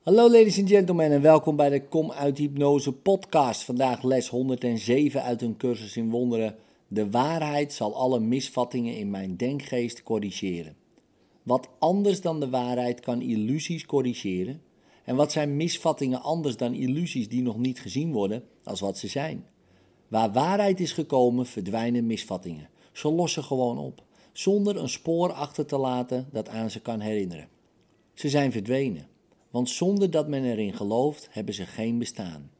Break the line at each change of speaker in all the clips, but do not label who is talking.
Hallo ladies and gentlemen en welkom bij de Kom uit Hypnose podcast. Vandaag les 107 uit een cursus in wonderen. De waarheid zal alle misvattingen in mijn denkgeest corrigeren. Wat anders dan de waarheid kan illusies corrigeren? En wat zijn misvattingen anders dan illusies die nog niet gezien worden als wat ze zijn? Waar waarheid is gekomen, verdwijnen misvattingen. Ze lossen gewoon op, zonder een spoor achter te laten dat aan ze kan herinneren. Ze zijn verdwenen, want zonder dat men erin gelooft, hebben ze geen bestaan.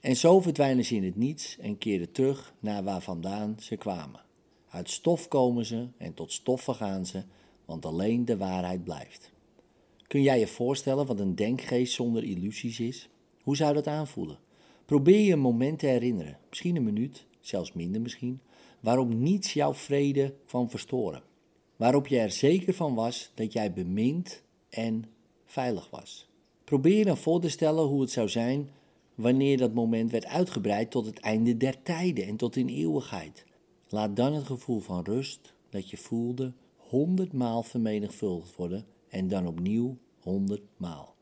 En zo verdwijnen ze in het niets en keren terug naar waar vandaan ze kwamen. Uit stof komen ze en tot stof vergaan ze, want alleen de waarheid blijft. Kun jij je voorstellen wat een denkgeest zonder illusies is? Hoe zou dat aanvoelen? Probeer je een moment te herinneren, misschien een minuut, zelfs minder misschien, waarop niets jouw vrede kwam verstoren. Waarop je er zeker van was dat jij bemind en veilig was. Probeer dan voor te stellen hoe het zou zijn wanneer dat moment werd uitgebreid tot het einde der tijden en tot in eeuwigheid. Laat dan het gevoel van rust dat je voelde honderdmaal vermenigvuldigd worden en dan opnieuw honderdmaal.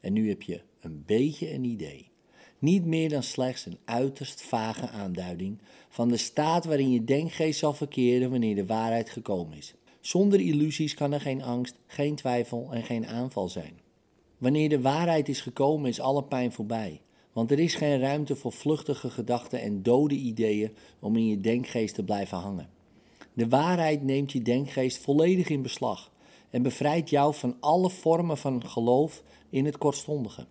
En nu heb je een beetje een idee. Niet meer dan slechts een uiterst vage aanduiding van de staat waarin je denkgeest zal verkeren wanneer de waarheid gekomen is. Zonder illusies kan er geen angst, geen twijfel en geen aanval zijn. Wanneer de waarheid is gekomen, is alle pijn voorbij. Want er is geen ruimte voor vluchtige gedachten en dode ideeën om in je denkgeest te blijven hangen. De waarheid neemt je denkgeest volledig in beslag en bevrijdt jou van alle vormen van geloof in het kortstondige.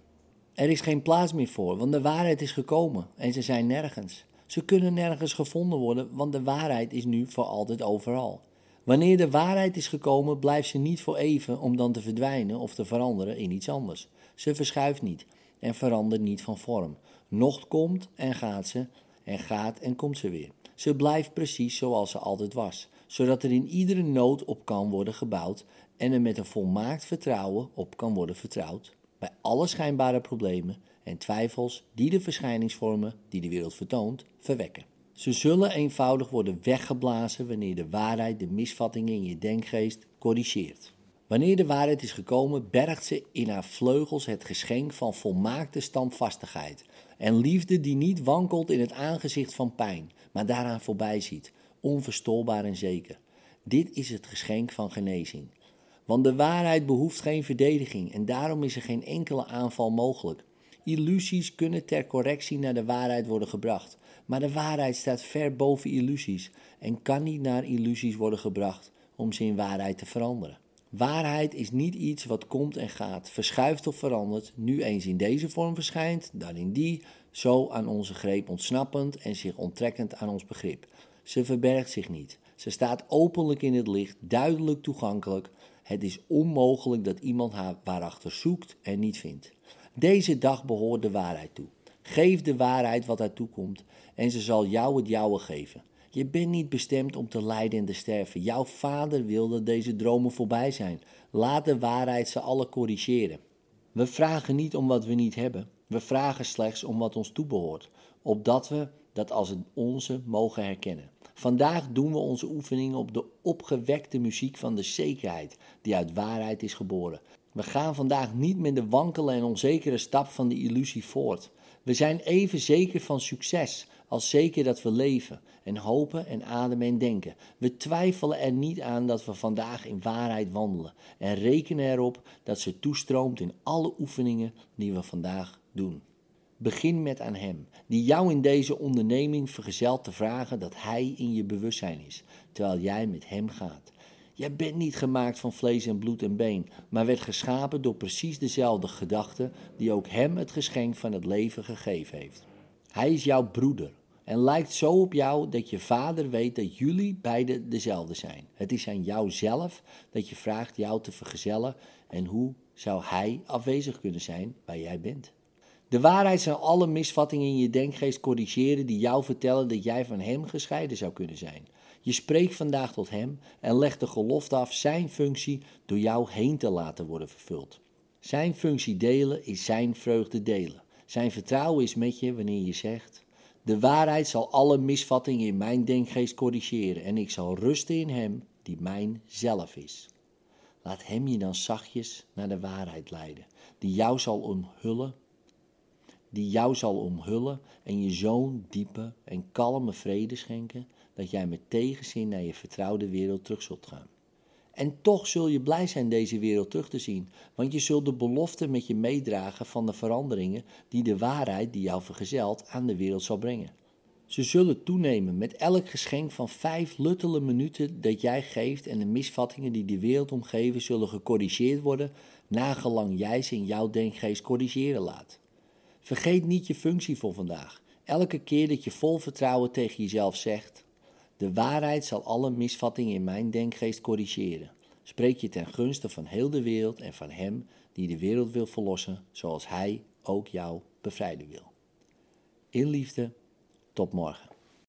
Er is geen plaats meer voor, want de waarheid is gekomen en ze zijn nergens. Ze kunnen nergens gevonden worden, want de waarheid is nu voor altijd overal. Wanneer de waarheid is gekomen, blijft ze niet voor even om dan te verdwijnen of te veranderen in iets anders. Ze verschuift niet en verandert niet van vorm. Nog komt en gaat ze, en gaat en komt ze weer. Ze blijft precies zoals ze altijd was, zodat er in iedere nood op kan worden gebouwd en er met een volmaakt vertrouwen op kan worden vertrouwd bij alle schijnbare problemen en twijfels die de verschijningsvormen die de wereld vertoont verwekken. Ze zullen eenvoudig worden weggeblazen wanneer de waarheid de misvattingen in je denkgeest corrigeert. Wanneer de waarheid is gekomen, bergt ze in haar vleugels het geschenk van volmaakte standvastigheid en liefde die niet wankelt in het aangezicht van pijn, maar daaraan voorbij ziet, onverstoorbaar en zeker. Dit is het geschenk van genezing. Want de waarheid behoeft geen verdediging en daarom is er geen enkele aanval mogelijk. Illusies kunnen ter correctie naar de waarheid worden gebracht, maar de waarheid staat ver boven illusies en kan niet naar illusies worden gebracht om ze in waarheid te veranderen. Waarheid is niet iets wat komt en gaat, verschuift of verandert, nu eens in deze vorm verschijnt, dan in die, zo aan onze greep ontsnappend en zich onttrekkend aan ons begrip. Ze verbergt zich niet. Ze staat openlijk in het licht, duidelijk toegankelijk. Het is onmogelijk dat iemand haar waarachter zoekt en niet vindt. Deze dag behoort de waarheid toe. Geef de waarheid wat haar toekomt en ze zal jou het jouwe geven. Je bent niet bestemd om te lijden en te sterven. Jouw vader wil dat deze dromen voorbij zijn. Laat de waarheid ze alle corrigeren. We vragen niet om wat we niet hebben. We vragen slechts om wat ons toebehoort, opdat we dat als het onze mogen herkennen. Vandaag doen we onze oefeningen op de opgewekte muziek van de zekerheid, die uit waarheid is geboren. We gaan vandaag niet met de wankele en onzekere stap van de illusie voort. We zijn even zeker van succes als zeker dat we leven en hopen en ademen en denken. We twijfelen er niet aan dat we vandaag in waarheid wandelen en rekenen erop dat ze toestroomt in alle oefeningen die we vandaag doen. Begin met aan Hem, die jou in deze onderneming vergezelt te vragen dat Hij in je bewustzijn is, terwijl jij met Hem gaat. Jij bent niet gemaakt van vlees en bloed en been, maar werd geschapen door precies dezelfde gedachte die ook Hem het geschenk van het leven gegeven heeft. Hij is jouw broeder en lijkt zo op jou dat je vader weet dat jullie beiden dezelfde zijn. Het is aan jou zelf dat je vraagt jou te vergezellen en hoe zou Hij afwezig kunnen zijn waar jij bent. De waarheid zal alle misvattingen in je denkgeest corrigeren die jou vertellen dat jij van Hem gescheiden zou kunnen zijn. Je spreekt vandaag tot Hem en legt de gelofte af Zijn functie door jou heen te laten worden vervuld. Zijn functie delen is Zijn vreugde delen. Zijn vertrouwen is met je wanneer je zegt: De waarheid zal alle misvattingen in mijn denkgeest corrigeren en ik zal rusten in Hem die mijn zelf is. Laat Hem je dan zachtjes naar de waarheid leiden, die jou zal omhullen, die jou zal omhullen en je zo'n diepe en kalme vrede schenken, dat jij met tegenzin naar je vertrouwde wereld terug zult gaan. En toch zul je blij zijn deze wereld terug te zien, want je zult de belofte met je meedragen van de veranderingen die de waarheid die jou vergezelt aan de wereld zal brengen. Ze zullen toenemen met elk geschenk van vijf luttele minuten dat jij geeft en de misvattingen die de wereld omgeven zullen gecorrigeerd worden, nagelang jij ze in jouw denkgeest corrigeren laat. Vergeet niet je functie voor vandaag. Elke keer dat je vol vertrouwen tegen jezelf zegt: De waarheid zal alle misvattingen in mijn denkgeest corrigeren. Spreek je ten gunste van heel de wereld en van Hem die de wereld wil verlossen, zoals Hij ook jou bevrijden wil. In liefde tot morgen.